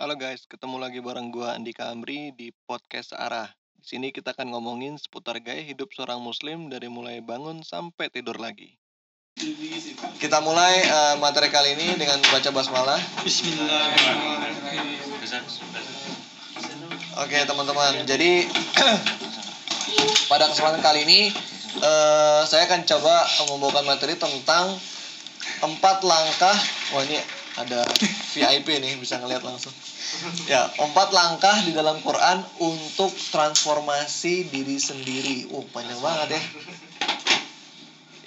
Halo guys, ketemu lagi bareng gua Andika Amri di podcast Arah. Di sini kita akan ngomongin seputar gaya hidup seorang muslim dari mulai bangun sampai tidur lagi. Kita mulai eh, materi kali ini dengan baca basmalah. Bismillahirrahmanirrahim. Oke teman-teman, jadi pada kesempatan kali ini eh, saya akan coba membawakan materi tentang empat langkah. Wah ini ada VIP nih bisa ngeliat langsung. Ya, empat langkah di dalam Quran untuk transformasi diri sendiri. Uh, panjang banget ya.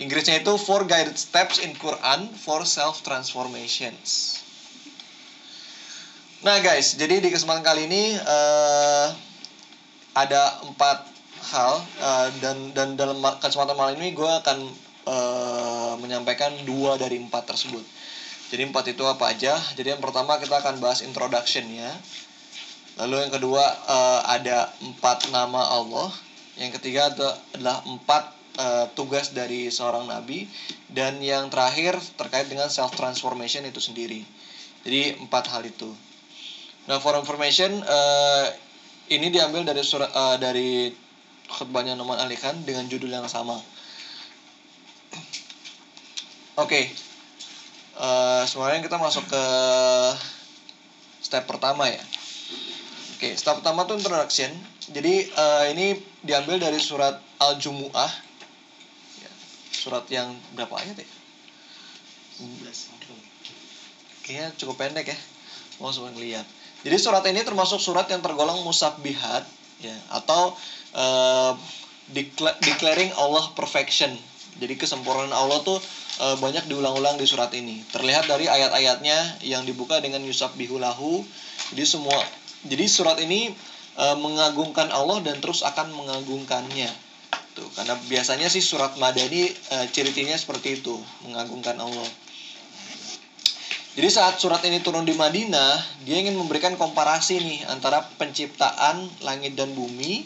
Inggrisnya itu Four Guided Steps in Quran for Self Transformations. Nah guys, jadi di kesempatan kali ini eh, ada empat hal eh, dan dan dalam kesempatan malam ini gue akan eh, menyampaikan dua dari empat tersebut. Jadi empat itu apa aja? Jadi yang pertama kita akan bahas introduction-nya. Lalu yang kedua eh, ada empat nama Allah. Yang ketiga ada- adalah empat eh, tugas dari seorang nabi. Dan yang terakhir terkait dengan self transformation itu sendiri. Jadi empat hal itu. Nah, for information eh, ini diambil dari surat eh, dari khutbahnya Noman Ali Khan dengan judul yang sama. Oke. Eh, sebenarnya kita masuk ke step pertama ya. Oke, step pertama tuh introduction. Jadi eh, ini diambil dari surat Al-Jumu'ah. Ya, surat yang berapa ayat ya? Kayaknya cukup pendek ya. Mau semua ngeliat. Jadi surat ini termasuk surat yang tergolong musabbihat ya atau decla- declaring Allah perfection. Jadi kesempurnaan Allah tuh eh, banyak diulang-ulang di surat ini. Terlihat dari ayat-ayatnya yang dibuka dengan yusabbihu lahu. Jadi semua jadi surat ini eh, mengagungkan Allah dan terus akan mengagungkannya. Tuh, karena biasanya sih surat Madani eh, ciri-cirinya seperti itu, mengagungkan Allah. Jadi saat surat ini turun di Madinah, dia ingin memberikan komparasi nih antara penciptaan langit dan bumi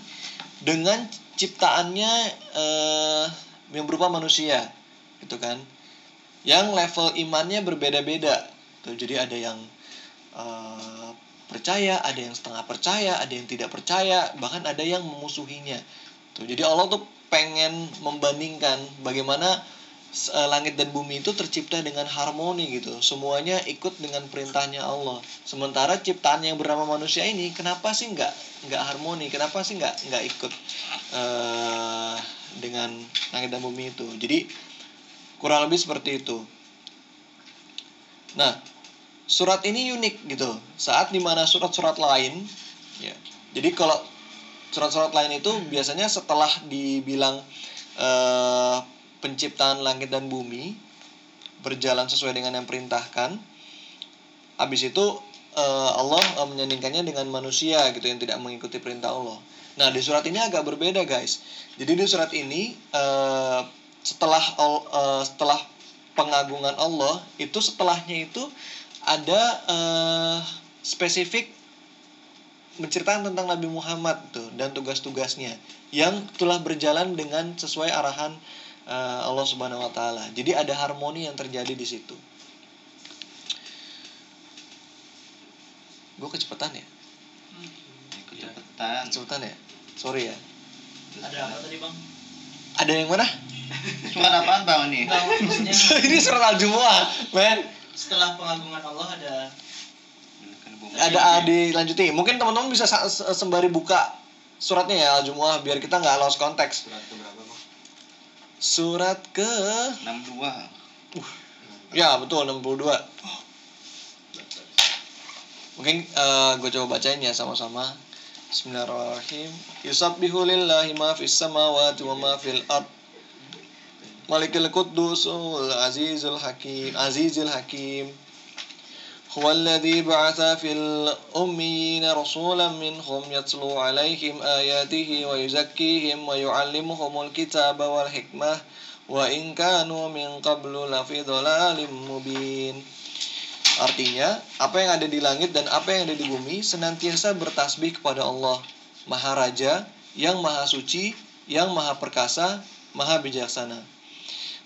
dengan ciptaannya eh, yang berupa manusia, gitu kan? Yang level imannya berbeda-beda. Tuh, jadi ada yang eh, percaya, ada yang setengah percaya, ada yang tidak percaya, bahkan ada yang memusuhinya. Tuh, jadi Allah tuh pengen membandingkan bagaimana eh, langit dan bumi itu tercipta dengan harmoni gitu. Semuanya ikut dengan perintahnya Allah. Sementara ciptaan yang bernama manusia ini, kenapa sih nggak nggak harmoni? Kenapa sih nggak nggak ikut eh dengan langit dan bumi itu? Jadi kurang lebih seperti itu. Nah, surat ini unik gitu. Saat di mana surat-surat lain, ya. Jadi kalau surat-surat lain itu biasanya setelah dibilang eh, penciptaan langit dan bumi berjalan sesuai dengan yang perintahkan, habis itu eh, Allah eh, menyandingkannya dengan manusia gitu yang tidak mengikuti perintah Allah. Nah di surat ini agak berbeda guys. Jadi di surat ini eh, setelah eh, setelah pengagungan Allah itu setelahnya itu ada eh, spesifik menceritakan tentang Nabi Muhammad tuh dan tugas-tugasnya yang telah berjalan dengan sesuai arahan eh, Allah Subhanahu wa taala. Jadi ada harmoni yang terjadi di situ. Gue kecepatan ya? Kecepatan. Kecepatan ya? Sorry ya. Ada apa tadi bang? Ada yang mana? Surat apaan bang ini? Bang, maksudnya Ini surat Al-Jumu'ah, men. setelah pengagungan Allah ada Ada ah, dilanjutin. Mungkin teman-teman bisa sa- se- sembari buka suratnya ya Al-Jumu'ah biar kita nggak lost konteks. Surat ke berapa bang? Surat ke 62 Ya betul 62 Mungkin gue coba bacain ya sama-sama بسم الله الرحمن الرحيم يسبح لله ما في السماوات وما في الأرض ملك القدوس العزيز الحكيم عزيز الحكيم هو الذي بعث في الأميين رسولا منهم يتلو عليهم آياته ويزكيهم ويعلمهم الكتاب والحكمة وإن كانوا من قبل لفي ضلال مبين Artinya, apa yang ada di langit dan apa yang ada di bumi senantiasa bertasbih kepada Allah, Maha Raja, yang Maha Suci, yang Maha Perkasa, Maha Bijaksana.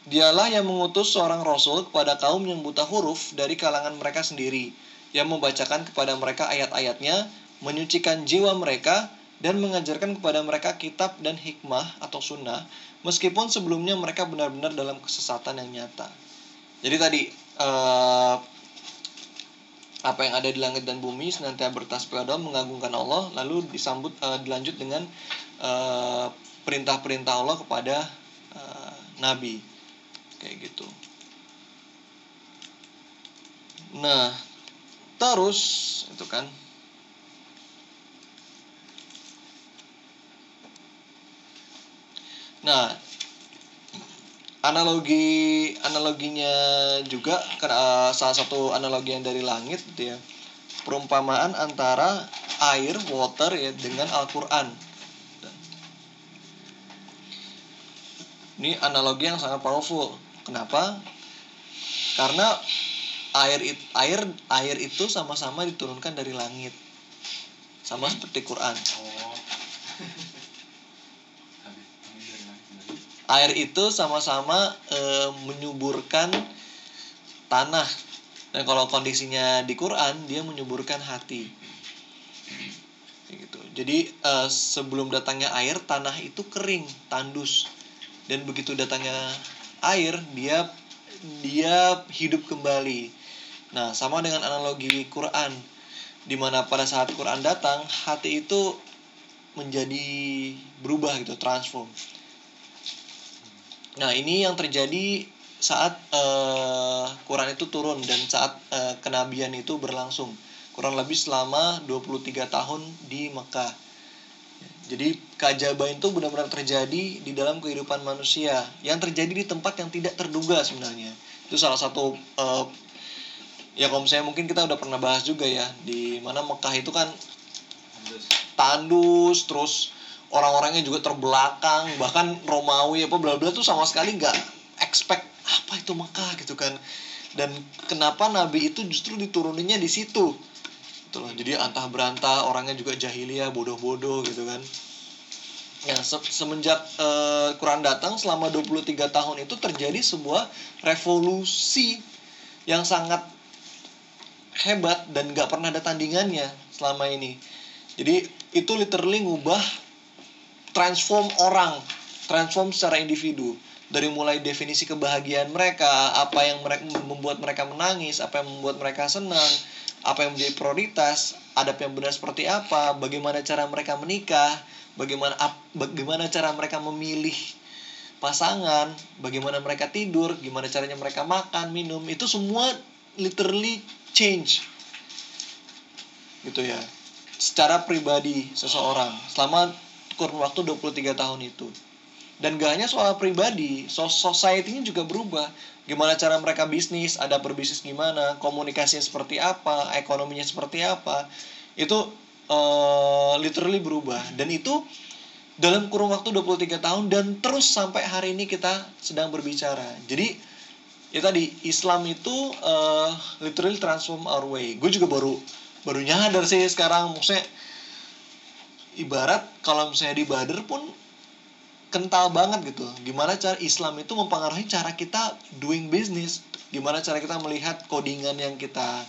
Dialah yang mengutus seorang rasul kepada kaum yang buta huruf dari kalangan mereka sendiri, yang membacakan kepada mereka ayat-ayatnya, menyucikan jiwa mereka, dan mengajarkan kepada mereka kitab dan hikmah atau sunnah, meskipun sebelumnya mereka benar-benar dalam kesesatan yang nyata. Jadi tadi eh, apa yang ada di langit dan bumi senantiasa bertasbih kepada mengagungkan Allah, lalu disambut eh, dilanjut dengan eh, perintah-perintah Allah kepada eh, Nabi, kayak gitu. Nah, terus itu kan Nah, analogi analoginya juga kan eh, salah satu analogi yang dari langit gitu ya. Perumpamaan antara air water ya dengan Al-Qur'an. Ini analogi yang sangat powerful. Kenapa? Karena air air air itu sama-sama diturunkan dari langit. Sama seperti Quran. Oh. Air itu sama-sama eh, menyuburkan tanah. Dan kalau kondisinya di Quran dia menyuburkan hati. Gitu. Jadi eh, sebelum datangnya air tanah itu kering tandus. Dan begitu datangnya air dia dia hidup kembali. Nah sama dengan analogi Quran di mana pada saat Quran datang hati itu menjadi berubah gitu transform Nah, ini yang terjadi saat eh, Quran itu turun dan saat eh, kenabian itu berlangsung. Kurang lebih selama 23 tahun di Mekah. Jadi keajaiban itu benar-benar terjadi di dalam kehidupan manusia yang terjadi di tempat yang tidak terduga sebenarnya. Itu salah satu eh, ya kalau misalnya mungkin kita udah pernah bahas juga ya di mana Mekah itu kan tandus terus orang-orangnya juga terbelakang bahkan Romawi apa bla bla tuh sama sekali nggak expect apa itu Mekah? gitu kan. Dan kenapa Nabi itu justru dituruninya di situ? Gitu jadi antah berantah orangnya juga jahiliyah bodoh-bodoh gitu kan. Ya se- semenjak eh, Quran datang selama 23 tahun itu terjadi sebuah revolusi yang sangat hebat dan nggak pernah ada tandingannya selama ini. Jadi itu literally ngubah transform orang, transform secara individu. Dari mulai definisi kebahagiaan mereka, apa yang mereka membuat mereka menangis, apa yang membuat mereka senang, apa yang menjadi prioritas, adab yang benar seperti apa, bagaimana cara mereka menikah, bagaimana bagaimana cara mereka memilih pasangan, bagaimana mereka tidur, gimana caranya mereka makan, minum, itu semua literally change. Gitu ya. Secara pribadi seseorang selama kurun waktu 23 tahun itu. Dan gak hanya soal pribadi, so society-nya juga berubah. Gimana cara mereka bisnis, ada berbisnis gimana, komunikasinya seperti apa, ekonominya seperti apa. Itu uh, literally berubah. Dan itu dalam kurun waktu 23 tahun dan terus sampai hari ini kita sedang berbicara. Jadi ya tadi Islam itu uh, literally transform our way. Gue juga baru baru nyadar sih sekarang maksudnya ibarat kalau misalnya di Badr pun kental banget gitu. Gimana cara Islam itu mempengaruhi cara kita doing business. Gimana cara kita melihat codingan yang kita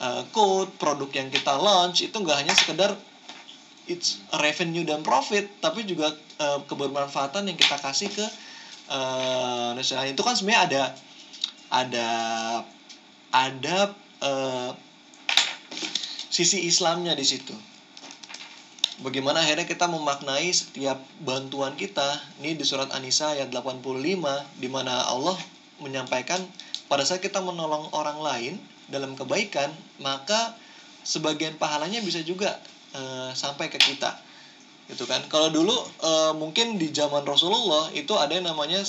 uh, code, produk yang kita launch itu nggak hanya sekedar it's revenue dan profit, tapi juga uh, kebermanfaatan yang kita kasih ke uh, nasional itu kan sebenarnya ada ada ada uh, sisi Islamnya di situ bagaimana akhirnya kita memaknai setiap bantuan kita. Ini di surat An-Nisa ayat 85 di mana Allah menyampaikan pada saat kita menolong orang lain dalam kebaikan maka sebagian pahalanya bisa juga e, sampai ke kita. Gitu kan? Kalau dulu e, mungkin di zaman Rasulullah itu ada yang namanya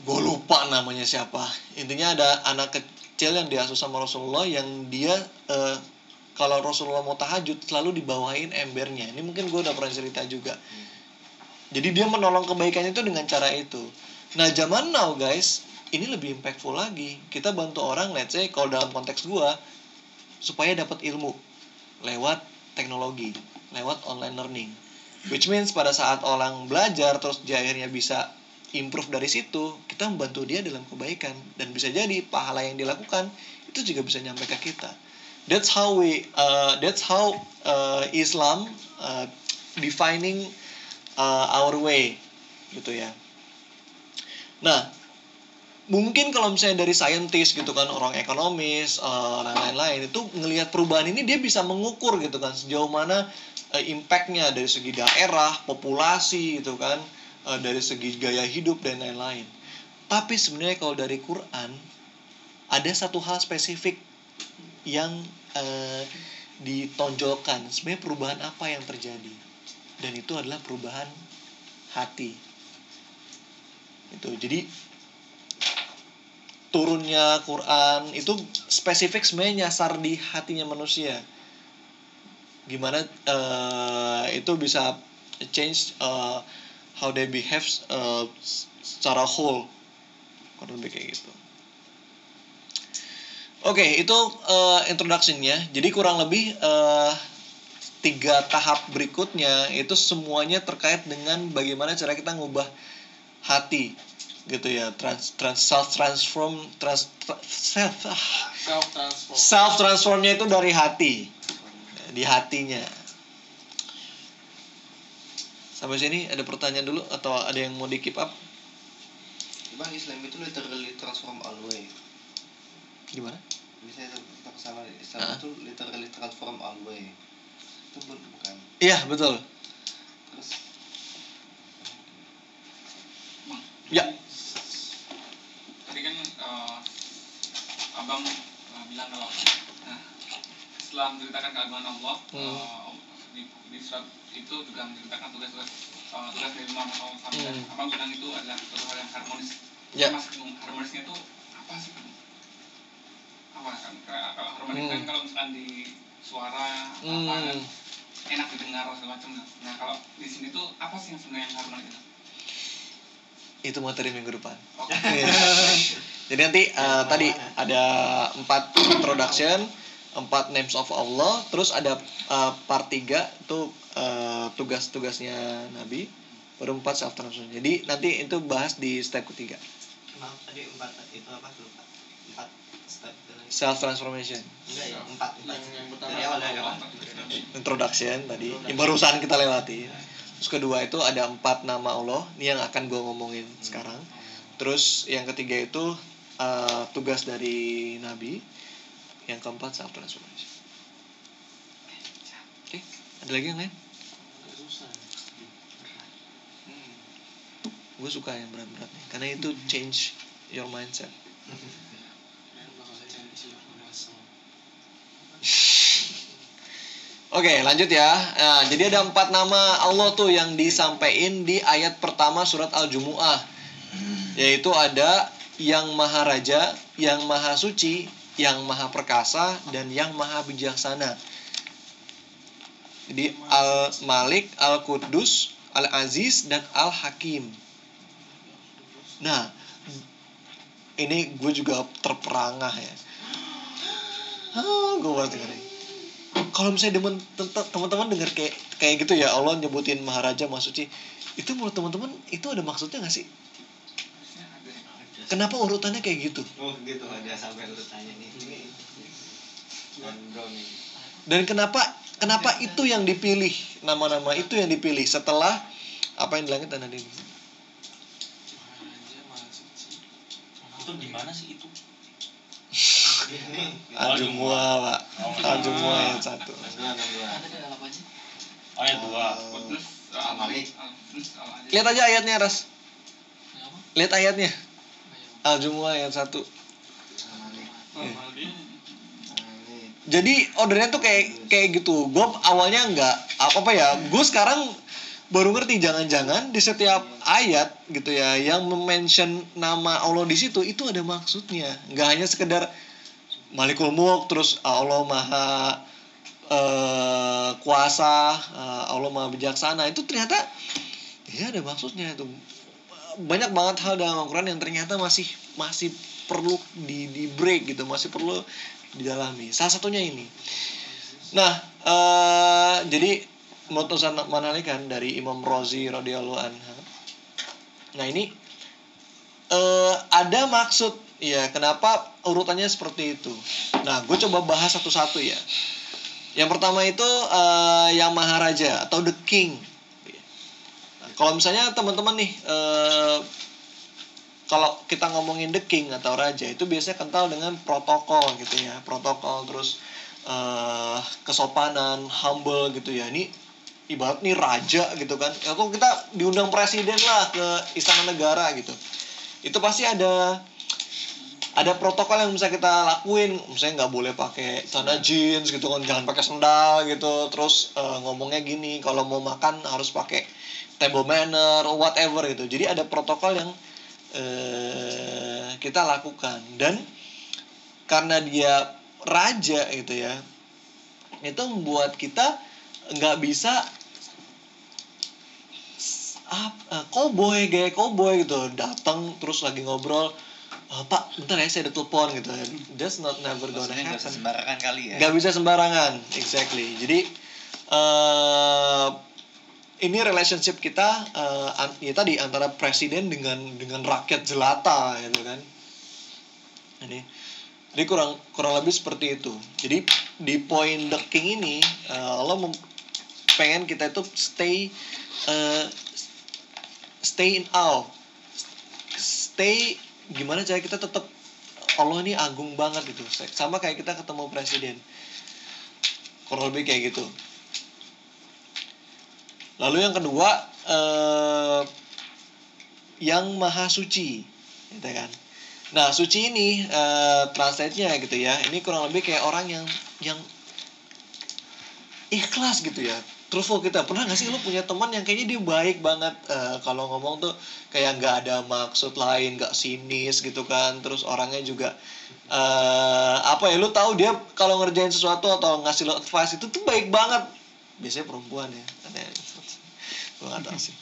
gue lupa namanya siapa. Intinya ada anak kecil yang diasuh sama Rasulullah yang dia e, kalau Rasulullah mau tahajud selalu dibawain embernya. Ini mungkin gue udah pernah cerita juga. Jadi dia menolong kebaikannya itu dengan cara itu. Nah zaman now guys, ini lebih impactful lagi. Kita bantu orang, let's say kalau dalam konteks gue, supaya dapat ilmu lewat teknologi, lewat online learning. Which means pada saat orang belajar terus dia akhirnya bisa improve dari situ, kita membantu dia dalam kebaikan dan bisa jadi pahala yang dilakukan itu juga bisa nyampe ke kita that's how we uh, that's how uh, Islam uh, defining uh, our way gitu ya. Nah mungkin kalau misalnya dari saintis gitu kan orang ekonomis uh, orang lain-lain itu ngelihat perubahan ini dia bisa mengukur gitu kan sejauh mana uh, impactnya dari segi daerah populasi gitu kan uh, dari segi gaya hidup dan lain-lain. Tapi sebenarnya kalau dari Quran ada satu hal spesifik yang uh, ditonjolkan. Sebenarnya perubahan apa yang terjadi? Dan itu adalah perubahan hati. Itu jadi turunnya Quran itu spesifik sebenarnya nyasar di hatinya manusia. Gimana uh, itu bisa change uh, how they behave uh, secara whole. Kurang lebih kayak gitu oke okay, itu uh, introductionnya. Jadi kurang lebih uh, tiga tahap berikutnya itu semuanya terkait dengan bagaimana cara kita ngubah hati gitu ya. Trans, trans self transform trans, self self transform self transformnya itu dari hati. Di hatinya. Sampai sini ada pertanyaan dulu atau ada yang mau di keep up? Bang Islam itu literally transform all way. Gimana Misalnya kita kesalahan Islam Ah. itu literally transform all way. Itu bu- bukan. iya betul Terus ya tadi kan eh, abang eh, bilang kalau nah, setelah menceritakan keagungan Allah Hmm. eh, di, di surat itu juga menceritakan tugas-tugas eh, tugas dari Imam dan Hmm. abang bilang itu adalah suatu hal yang harmonis Ya. mas harmonisnya itu apa sih Apa kan Kayak kalau harmonis Hmm. kan kalau misalkan di suara apa Hmm. kan enak didengar segala macam nah kalau di sini tuh apa sih yang sebenarnya yang harmonis itu itu materi minggu depan Oke. Jadi nanti eh, tadi ada empat introduction, empat names of Allah, terus ada eh, part 3 itu eh, tugas-tugasnya Nabi, baru empat self transformation. Jadi nanti itu bahas di step ketiga, Maaf tadi empat itu apa lupa. Empat step itu lagi. Self transformation, Enggak ya, empat empat. Yang- yang pertama Dari awal dari awal. introduction tadi, yang barusan kita lewati. Terus kedua itu ada empat nama Allah, ini yang akan gue ngomongin sekarang. Terus yang ketiga itu eh, tugas dari Nabi, yang keempat self transformation. Oke, ada lagi yang lain? Hmm. gue suka yang berat-berat nih karena itu change your mindset Oke lanjut ya. Nah, Jadi ada empat nama Allah tuh yang disampaikan di ayat pertama surat Al-Jumu'ah. Yaitu ada yang maha raja, yang maha suci, yang maha perkasa, dan yang maha bijaksana. Jadi Al-Malik, Al-Quddus, Al-Aziz, dan Al-Hakim. Nah ini gue juga terperangah ya. Ah, gue banget dengerin kalau misalnya te- teman-teman dengar kayak kayak gitu ya Allah nyebutin Maharaja Maha Suci itu menurut teman-teman itu ada maksudnya nggak sih kenapa urutannya kayak gitu oh gitu ada sampai urutannya nih. Ini dan kenapa kenapa itu yang dipilih nama-nama itu yang dipilih setelah apa yang di langit dan ada di bumi? Itu di mana sih itu? Ini. Al-Jumu'ah pak. Al-Jumu'ah ayat satu. Dua, dua. Ayat dua. Terus Al-Malik. Terus Al-Aziz. lihat aja ayatnya Ras. Lihat ayatnya. Al-Jumu'ah ayat satu. Al-Malik. jadi ordernya tuh kayak kayak gitu. Gue awalnya nggak apa apa ya gue sekarang baru ngerti jangan-jangan di setiap ayat gitu ya yang mention nama Allah di situ itu ada maksudnya. Nggak hanya sekedar Malikul Mulk terus Allah maha eh, kuasa eh, Allah maha bijaksana. Itu ternyata ya ada maksudnya itu. Banyak banget hal dalam Al-Quran yang ternyata masih masih perlu di di break gitu masih perlu didalami. Salah satunya ini. Nah eh, jadi menurut Ustaz Manali kan dari Imam Rozi radhiyallahu anha nah ini eh, ada maksud Iya, kenapa urutannya seperti itu? Nah, gue coba bahas satu-satu ya. Yang pertama itu eh, yang Maharaja atau the King. Nah, kalau misalnya teman-teman nih, eh, kalau kita ngomongin the King atau Raja itu biasanya kental dengan protokol gitu ya, protokol terus eh, kesopanan, humble gitu ya. Ini ibarat nih raja gitu kan. Ya, kita diundang presiden lah ke istana negara gitu. Itu pasti ada ada protokol yang bisa kita lakuin misalnya nggak boleh pakai celana jeans gitu kan jangan pakai sendal gitu. Terus eh, ngomongnya gini kalau mau makan harus pakai table manner whatever gitu. Jadi ada protokol yang eh, kita lakukan. Dan karena dia raja gitu ya itu membuat kita nggak bisa ap- eh, cowboy gaya cowboy gitu. Datang terus lagi ngobrol "Eh, pak bentar ya saya ada telepon gitu. That's not never gonna Maksudnya nggak bisa happen. sembarangan kali ya? Nggak bisa sembarangan exactly. Jadi eh ini relationship kita an- ya tadi antara presiden dengan dengan rakyat jelata gitu kan. Ini jadi kurang kurang lebih seperti itu. Jadi di poin the king ini eh, Allah mem- pengen kita itu stay eh, stay in awe. Stay gimana cara kita tetap Allah ini agung banget gitu. Sama kayak kita ketemu presiden. Kurang lebih kayak gitu. Lalu yang kedua eh, yang maha suci gitu kan. Nah suci ini eh, translate-nya gitu ya. Ini kurang lebih kayak orang yang yang ikhlas gitu ya truthful kita. Pernah gak sih lu punya teman yang kayaknya dia baik banget? Eh, kalau ngomong tuh kayak nggak ada maksud lain nggak sinis gitu kan. Terus orangnya juga eh apa ya lu tahu dia kalau ngerjain sesuatu atau ngasih lo advice itu tuh baik banget. Biasanya perempuan ya. Gue nggak tahu sih.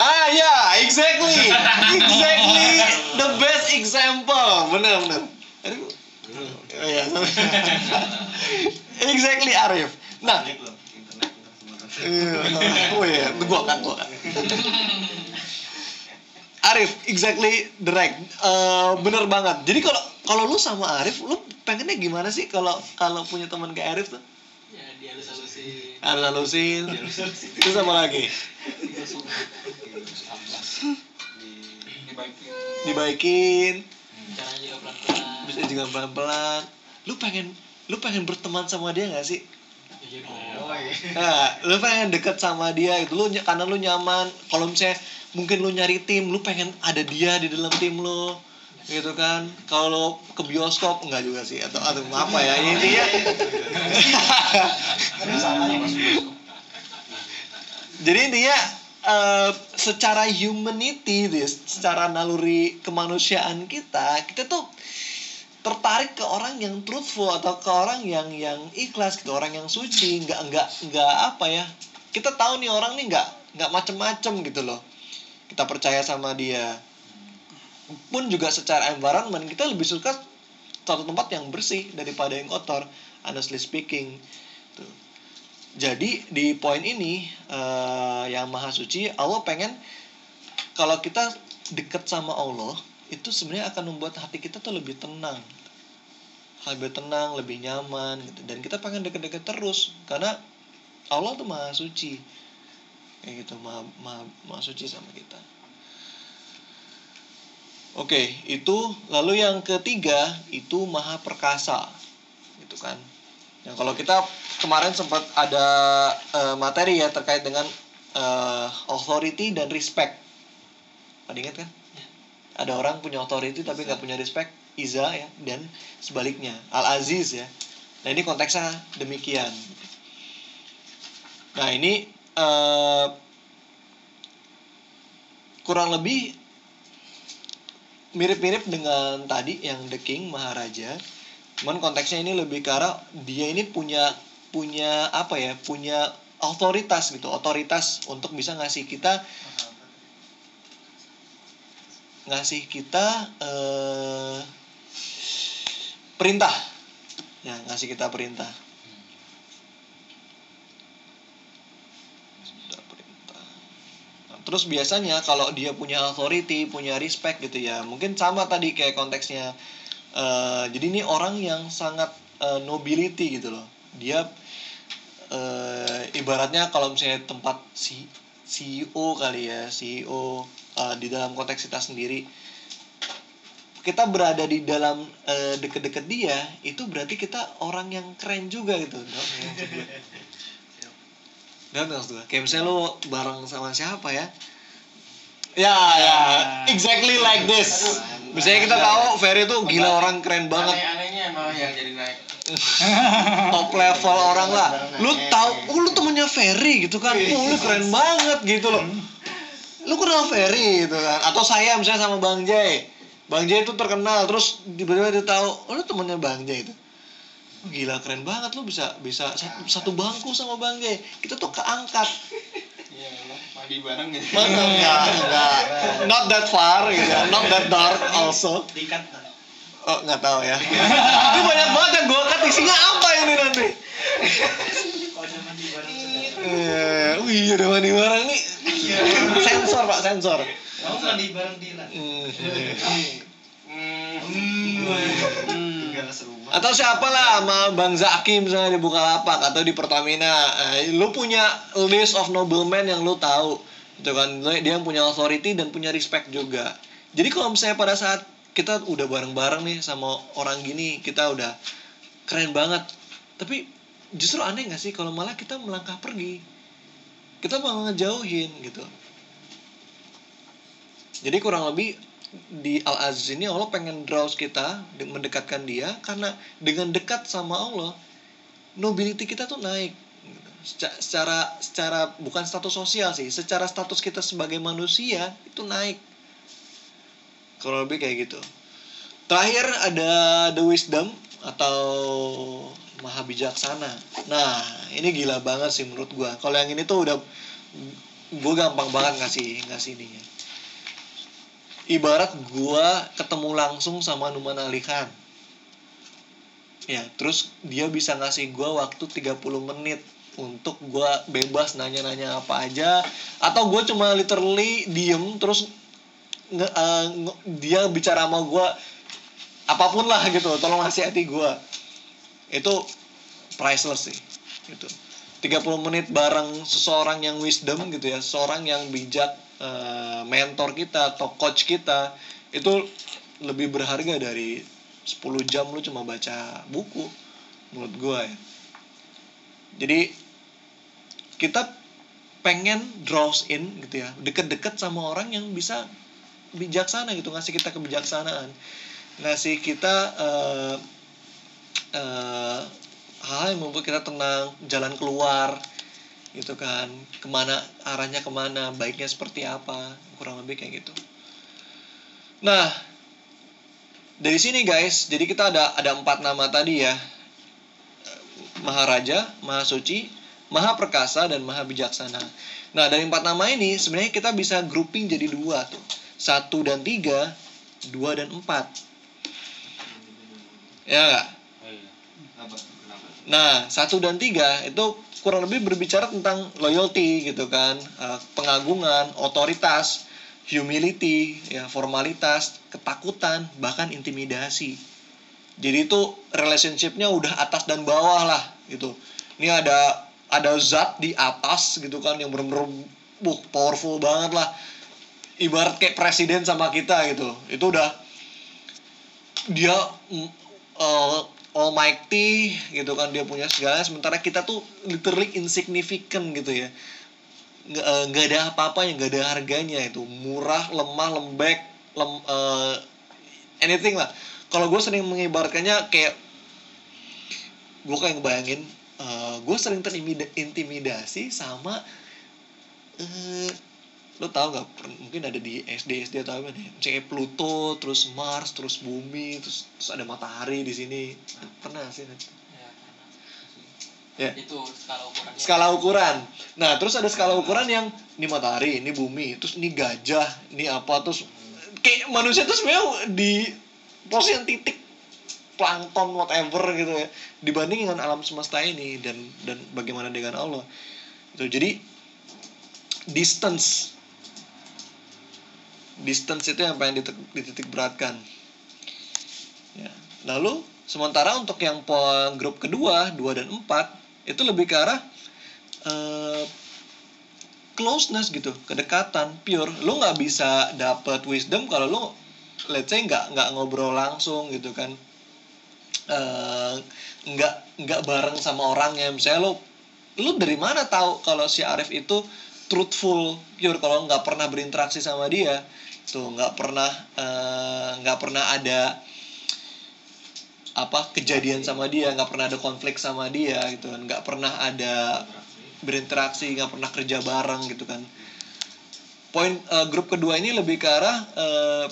Ah ya exactly. Exactly the best example. Bener bener. Aduh. Oh, iya. exactly Arif nah internet semua Eh, oh iya, gua kan, gua kan. Arif, exactly the right. Eh, bener banget. Jadi kalau kalau lu sama Arif, lu pengennya gimana sih kalau kalau punya teman kayak Arif tuh? ya dia halus halusin Harus halusin. Terus apa lagi? dibaikin Dibaikin. caranya juga pelan pelan Bisa juga pelan-pelan. Lu pengen lu pengen berteman sama dia gak sih? Ya Nah, lu pengen deket sama dia itu lu karena lu nyaman. Kalau misalnya mungkin lu nyari tim, lu pengen ada dia di dalam tim lu. Gitu kan. Kalau ke bioskop enggak juga sih atau atau apa ya? Intinya Jadi intinya eh, secara humanity, this, secara naluri kemanusiaan kita, kita tuh tertarik ke orang yang truthful atau ke orang yang yang ikhlas gitu orang yang suci. Nggak nggak nggak apa ya. Kita tahu nih orang nih nggak nggak macem-macem gitu loh. Kita percaya sama dia. Pun juga secara environment kita lebih suka satu tempat yang bersih daripada yang kotor honestly speaking. Tuh. jadi di poin ini eh, yang maha suci Allah pengen kalau kita dekat sama Allah itu sebenarnya akan membuat hati kita tuh lebih tenang. Lebih tenang lebih nyaman gitu. Dan kita pengen deket-deket terus. Karena Allah tuh maha suci. Kayak gitu maha, maha, maha suci sama kita. Oke itu. Lalu yang ketiga itu maha perkasa. Gitu kan. Yang kalau kita kemarin sempat ada eh, materi ya terkait dengan eh, authority dan respect. Pada ingat kan ada orang punya authority tapi nggak punya respect Iza ya dan sebaliknya Al Aziz ya. Nah ini konteksnya demikian. Nah ini eh, kurang lebih mirip-mirip dengan tadi yang The King Maharaja cuman konteksnya ini lebih arah dia ini punya punya apa ya punya otoritas gitu otoritas untuk bisa ngasih kita ngasih kita eh, perintah. Ya ngasih kita perintah. Nah, terus biasanya kalau dia punya authority punya respect gitu ya mungkin sama tadi kayak konteksnya Eh, jadi ini orang yang sangat eh, nobility gitu loh. Dia eh, ibaratnya kalau misalnya tempat si CEO kali ya CEO eh, di dalam konteks kita sendiri. Kita berada di dalam eh, deket-deket dia itu berarti kita orang yang keren juga gitu? Ngerti nggak maksud gue? kayak misalnya lo bareng sama siapa ya? Ya ya. Exactly like this. misalnya kita tahu Ferry tuh gila orang keren banget. Aneh-anehnya emang yang jadi naik. top level orang lah. Lu tahu oh, lu temennya Ferry gitu kan. Oh, lu keren banget gitu loh lu kenal Ferry gitu kan. Atau saya misalnya sama Bang Jay. Bang Jay itu terkenal terus tiba-tiba dia tahu oh lu temennya Bang Jay itu. Oh, gila keren banget lu bisa bisa satu, satu bangku sama Bang Jay. Kita tuh keangkat. Iya, mandi bareng gitu. mana? Enggak enggak. Not that far gitu ya, not that dark also. Dikat. oh nggak tahu ya. Ini banyak banget yang gue cut isinya apa ini nanti Eh, wih iya udah mandi bareng nih. Sensor pak, sensor. Kamu mandi bareng. Hmm. Enggak seru banget. Atau siapa lah sama Bang Zaki misalnya di Bukalapak atau di Pertamina. Eh, lu punya list of noblemen yang lu tahu. Gitu kan. Dia yang punya authority dan punya respect juga. Jadi kalau misalnya pada saat kita udah bareng-bareng nih sama orang gini, kita udah keren banget. Tapi justru aneh gak sih kalau malah kita melangkah pergi. Kita malah ngejauhin gitu. Jadi kurang lebih di Al Aziz ini Allah pengen draws kita de- mendekatkan dia karena dengan dekat sama Allah nobility kita tuh naik gitu. Seca- secara secara bukan status sosial sih secara status kita sebagai manusia itu naik kurang lebih kayak gitu terakhir ada the wisdom atau maha bijaksana nah ini gila banget sih menurut gua kalau yang ini tuh udah gue gampang banget ngasih ngasih ininya ibarat gua ketemu langsung sama Numan Ali Khan. Ya, terus dia bisa ngasih gua waktu 30 menit untuk gua bebas nanya-nanya apa aja atau gua cuma literally diem terus nge- eh, nge- dia bicara sama gua apa pun lah gitu, tolong nasihati gua. Itu priceless sih. Gitu. 30 menit bareng seseorang yang wisdom gitu ya, seseorang yang bijak eh, mentor kita atau coach kita itu lebih berharga dari 10 jam lu cuma baca buku menurut gua ya. Jadi kita pengen draws in gitu ya, deket-deket sama orang yang bisa bijaksana gitu, ngasih kita kebijaksanaan, ngasih kita eh, eh, hal yang membuat kita tenang, jalan keluar, gitu kan. Ke mana arahnya ke mana baiknya seperti apa kurang lebih kayak gitu. Nah dari sini guys jadi kita ada ada empat nama tadi ya. Maharaja Maha Suci Maha Perkasa dan Maha Bijaksana nah dari empat nama ini sebenarnya kita bisa grouping jadi dua tuh. Satu dan tiga dua dan empat. Ya? Nah, satu dan tiga itu kurang lebih berbicara tentang loyalty gitu kan, eh, pengagungan, otoritas, humility, ya formalitas, ketakutan, bahkan intimidasi. Jadi itu relationshipnya udah atas dan bawah lah gitu. Ini ada ada zat di atas gitu kan yang bener-bener buh, powerful banget lah. Ibarat kayak presiden sama kita gitu. Itu udah dia uh, almighty gitu kan dia punya segalanya. Sementara kita tuh literally insignificant gitu ya. Eh, nggak ada apa-apa yang nggak ada harganya itu. Murah lemah lembek lem, eh, anything lah. Kalau gue sering mengibaratkannya kayak gue kayak ngebayangin gue sering terintimidasi sama eh lo tau gak mungkin ada di SD SD atau apa nih misalnya Pluto terus Mars terus bumi terus, terus ada matahari di sini pernah sih? Ya, Ya. itu skala ukurannya. skala ukuran nah terus ada skala ukuran yang ini matahari ini bumi terus ini gajah ini apa terus kayak manusia tuh sebenarnya di posisi yang titik plankton whatever gitu ya dibanding dengan alam semesta ini dan dan bagaimana dengan Allah itu jadi distance distance itu yang paling dititik, beratkan. Ya. Lalu sementara untuk yang grup kedua dua dan empat itu lebih ke arah eh, closeness gitu kedekatan pure. Lu nggak bisa dapet wisdom kalau lu let's say nggak nggak ngobrol langsung gitu kan. Eh, nggak nggak bareng sama orangnya. Misalnya lu lu dari mana tahu kalau si Arif itu truthful pure kalau nggak pernah berinteraksi sama dia tuh nggak pernah eh, nggak pernah ada apa kejadian sama dia nggak pernah ada konflik sama dia gitu kan. Nggak pernah ada berinteraksi nggak pernah kerja bareng gitu kan. Poin eh, grup kedua ini lebih ke arah eh,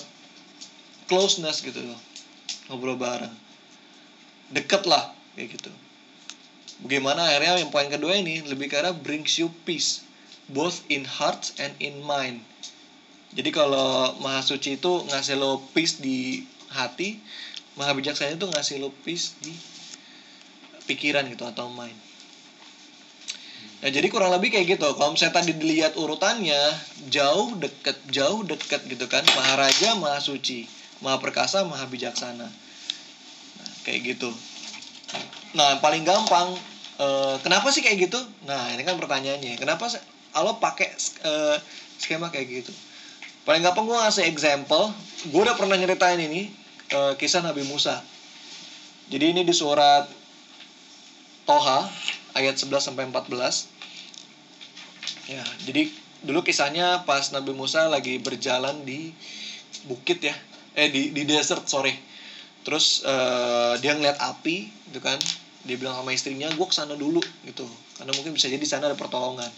closeness gitu loh. Ngobrol bareng. Deket lah kayak gitu. Bagaimana akhirnya yang poin kedua ini lebih ke arah brings you peace both in heart and in mind jadi kalau maha suci itu ngasih lo peace di hati maha bijaksana itu ngasih lo peace di pikiran gitu atau mind Nah, jadi kurang lebih kayak gitu. Kalau misalnya tadi dilihat urutannya, jauh deket, jauh deket gitu kan. Maharaja, Maha Suci. Maha Perkasa, Maha Bijaksana. Nah, kayak gitu. Nah, paling gampang, eh, kenapa sih kayak gitu? Nah, ini kan pertanyaannya. Kenapa Allah pakai eh, skema kayak gitu? Paling gampang gue ngasih example. Gue udah pernah nyeritain ini, eh, kisah Nabi Musa. Jadi ini di surat Toha, ayat 11 sampai 14. Ya, jadi dulu kisahnya pas Nabi Musa lagi berjalan di bukit ya. Eh di di desert, sorry. Terus eh, dia ngeliat api gitu kan. Dia bilang sama istrinya, "Gue ke sana dulu." gitu. Karena mungkin bisa jadi di sana ada pertolongan.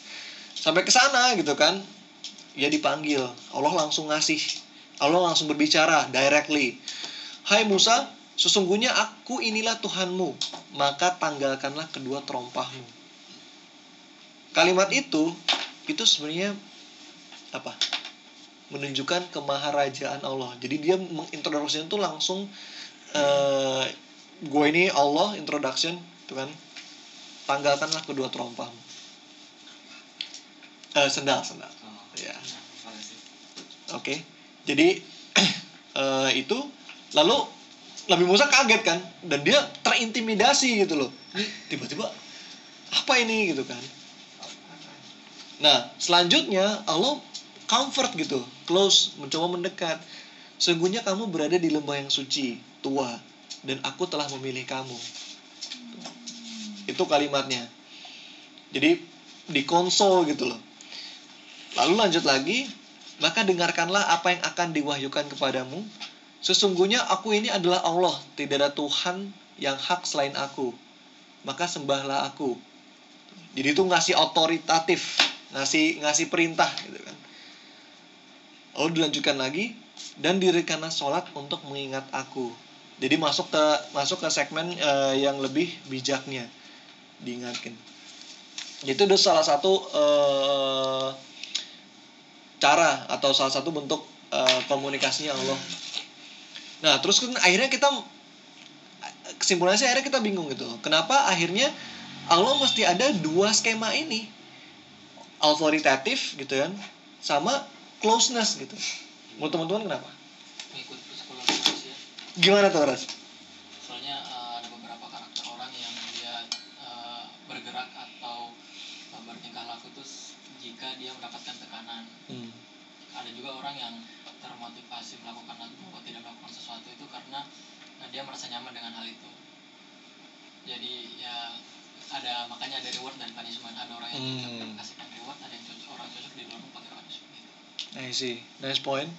Sampai ke sana gitu kan. Ya dipanggil. Allah langsung ngasih. Allah langsung berbicara directly. Hai Musa, sesungguhnya aku inilah Tuhanmu, maka tanggalkanlah kedua terompahmu. Kalimat itu itu sebenarnya apa? Menunjukkan kemaharajaan Allah. Jadi dia mengintroduksinya itu langsung eh gue ini Allah introduction, itu kan. Tanggalkanlah kedua terompahmu. Eh sendal, sendal. Ya. Oke. Jadi eh, itu lalu Nabi Musa kaget kan dan dia terintimidasi gitu loh. Tiba-tiba apa ini gitu kan. Nah, selanjutnya Allah comfort gitu, close, mencoba mendekat. Sungguhnya kamu berada di lembah yang suci, tua, dan aku telah memilih kamu. Itu kalimatnya. Jadi dikonsol gitu loh. Lalu lanjut lagi, maka dengarkanlah apa yang akan diwahyukan kepadamu. Sesungguhnya aku ini adalah Allah, tidak ada Tuhan yang hak selain aku. Maka sembahlah aku. Jadi itu ngasih otoritatif, ngasih ngasih perintah gitu kan. Lalu dilanjutkan lagi dan dirikanlah sholat untuk mengingat aku. Jadi masuk ke masuk ke segmen eh, yang lebih bijaknya diingatkan. Itu udah salah satu eh, cara atau salah satu bentuk eh, komunikasinya Allah. Nah, terus kan akhirnya kita kesimpulannya sih akhirnya kita bingung gitu. Kenapa akhirnya Allah mesti ada dua skema ini? Autoritatif gitu kan, sama closeness gitu. Menurut teman-teman kenapa? manusia Gimana tuh, Ras? soalnya eh, ada beberapa karakter orang yang dia eh, bergerak atau eh, bertingkah laku itu s- jika dia tekanan Hmm. ada juga orang yang termotivasi melakukan atau tidak melakukan sesuatu itu karena eh, dia merasa nyaman dengan hal itu jadi ya ada makanya ada reward dan punishment ada orang yang cocok Hmm. kasihkan reward ada yang cocok orang cocok didorong pakai punishment gitu. I see. Nice point.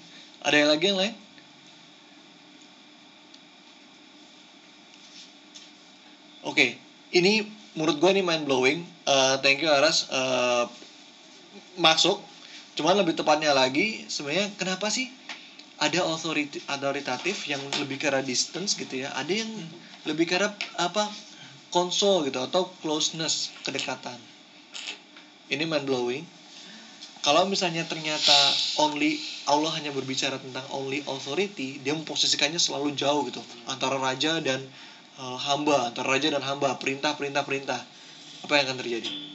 Ada yang lagi yang lain? Oke, ini menurut gue ini mind blowing. Eh, thank you Aras. Eh, masuk. Cuman lebih tepatnya lagi, sebenarnya kenapa sih ada authority autoritatif yang lebih ke arah distance gitu ya? Ada yang lebih ke arah apa? Konsol gitu atau closeness, kedekatan. Ini mind blowing kalau misalnya ternyata only Allah hanya berbicara tentang only authority, dia memposisikannya selalu jauh gitu antara raja dan uh, hamba, antara raja dan hamba, perintah, perintah, perintah. Apa yang akan terjadi? Ini.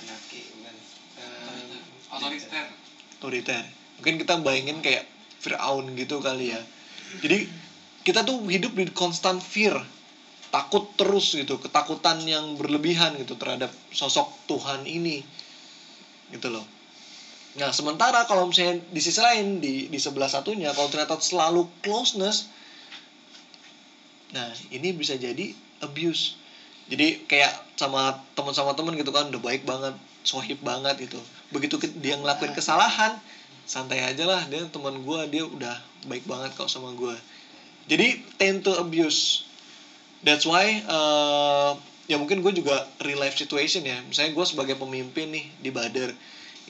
anarki bukan Eh, otoriter otoriter. Mungkin kita bayangin kayak Fir'aun gitu kali ya. Jadi kita tuh hidup di constant fear. Takut terus gitu ketakutan yang berlebihan gitu terhadap sosok Tuhan ini gitu loh. Nah sementara kalau misalnya di sisi lain di di sebelah satunya kalau ternyata selalu closeness nah ini bisa jadi abuse. Jadi kayak sama teman sama teman gitu kan udah baik banget sohib banget gitu. Begitu dia ngelakuin kesalahan santai aja lah. Dia teman gue dia udah baik banget kok sama gue jadi tend to abuse. That's why uh, ya mungkin gue juga real life situation ya. Misalnya gue sebagai pemimpin nih di Badar.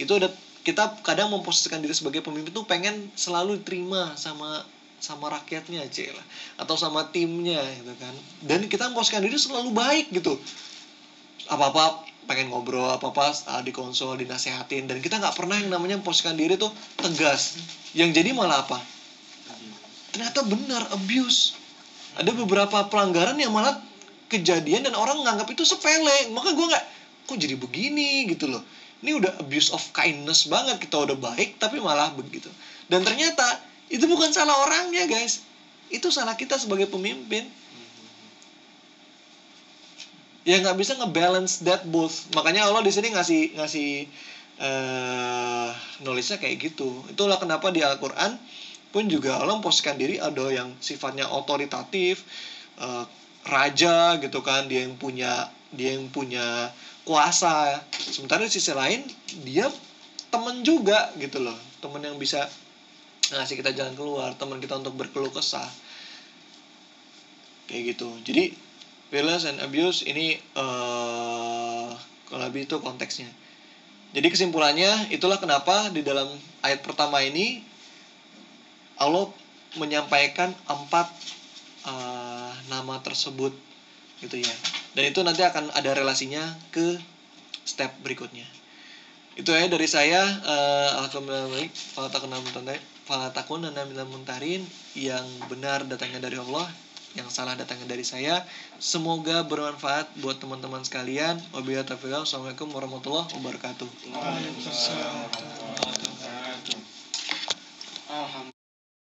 Itu ada kita kadang memposisikan diri sebagai pemimpin tuh pengen selalu diterima sama sama rakyatnya aja lah. Atau sama timnya gitu kan. Dan kita memposisikan diri selalu baik gitu. Apa apa pengen ngobrol apa apa di konsol dinasehatin. Dan kita nggak pernah yang namanya memposisikan diri tuh tegas. Yang jadi malah apa? Ternyata benar abuse. Ada beberapa pelanggaran yang malah kejadian dan orang nganggap itu sepele. Maka gue nggak kok jadi begini? Gitu loh. Ini udah abuse of kindness banget kita udah baik tapi malah begitu. Dan ternyata itu bukan salah orangnya guys. Itu salah kita sebagai pemimpin ya nggak bisa ngebalance that both. Makanya Allah di sini ngasih ngasih eh nulisnya kayak gitu. Itulah kenapa di Al-Quran pun juga Allah memposisikan diri ada yang sifatnya otoritatif eh, raja gitu kan dia yang punya dia yang punya kuasa. Sementara di sisi lain dia temen juga gitu loh. Temen yang bisa ngasih kita jalan keluar teman kita untuk berkeluh kesah. Kayak gitu. Jadi violence and abuse ini eh kalau lebih itu konteksnya. Jadi kesimpulannya itulah kenapa di dalam ayat pertama ini Allah menyampaikan empat eh, nama tersebut gitu ya. Dan itu nanti akan ada relasinya ke step berikutnya. Itu ya dari saya eh, alhamdulillah falatakun minal muntarin yang benar datangnya dari Allah yang salah datangnya dari saya. Semoga bermanfaat buat teman-teman sekalian. Wabillahi. Assalamualaikum warahmatullahi wabarakatuh. Alhamdulillah.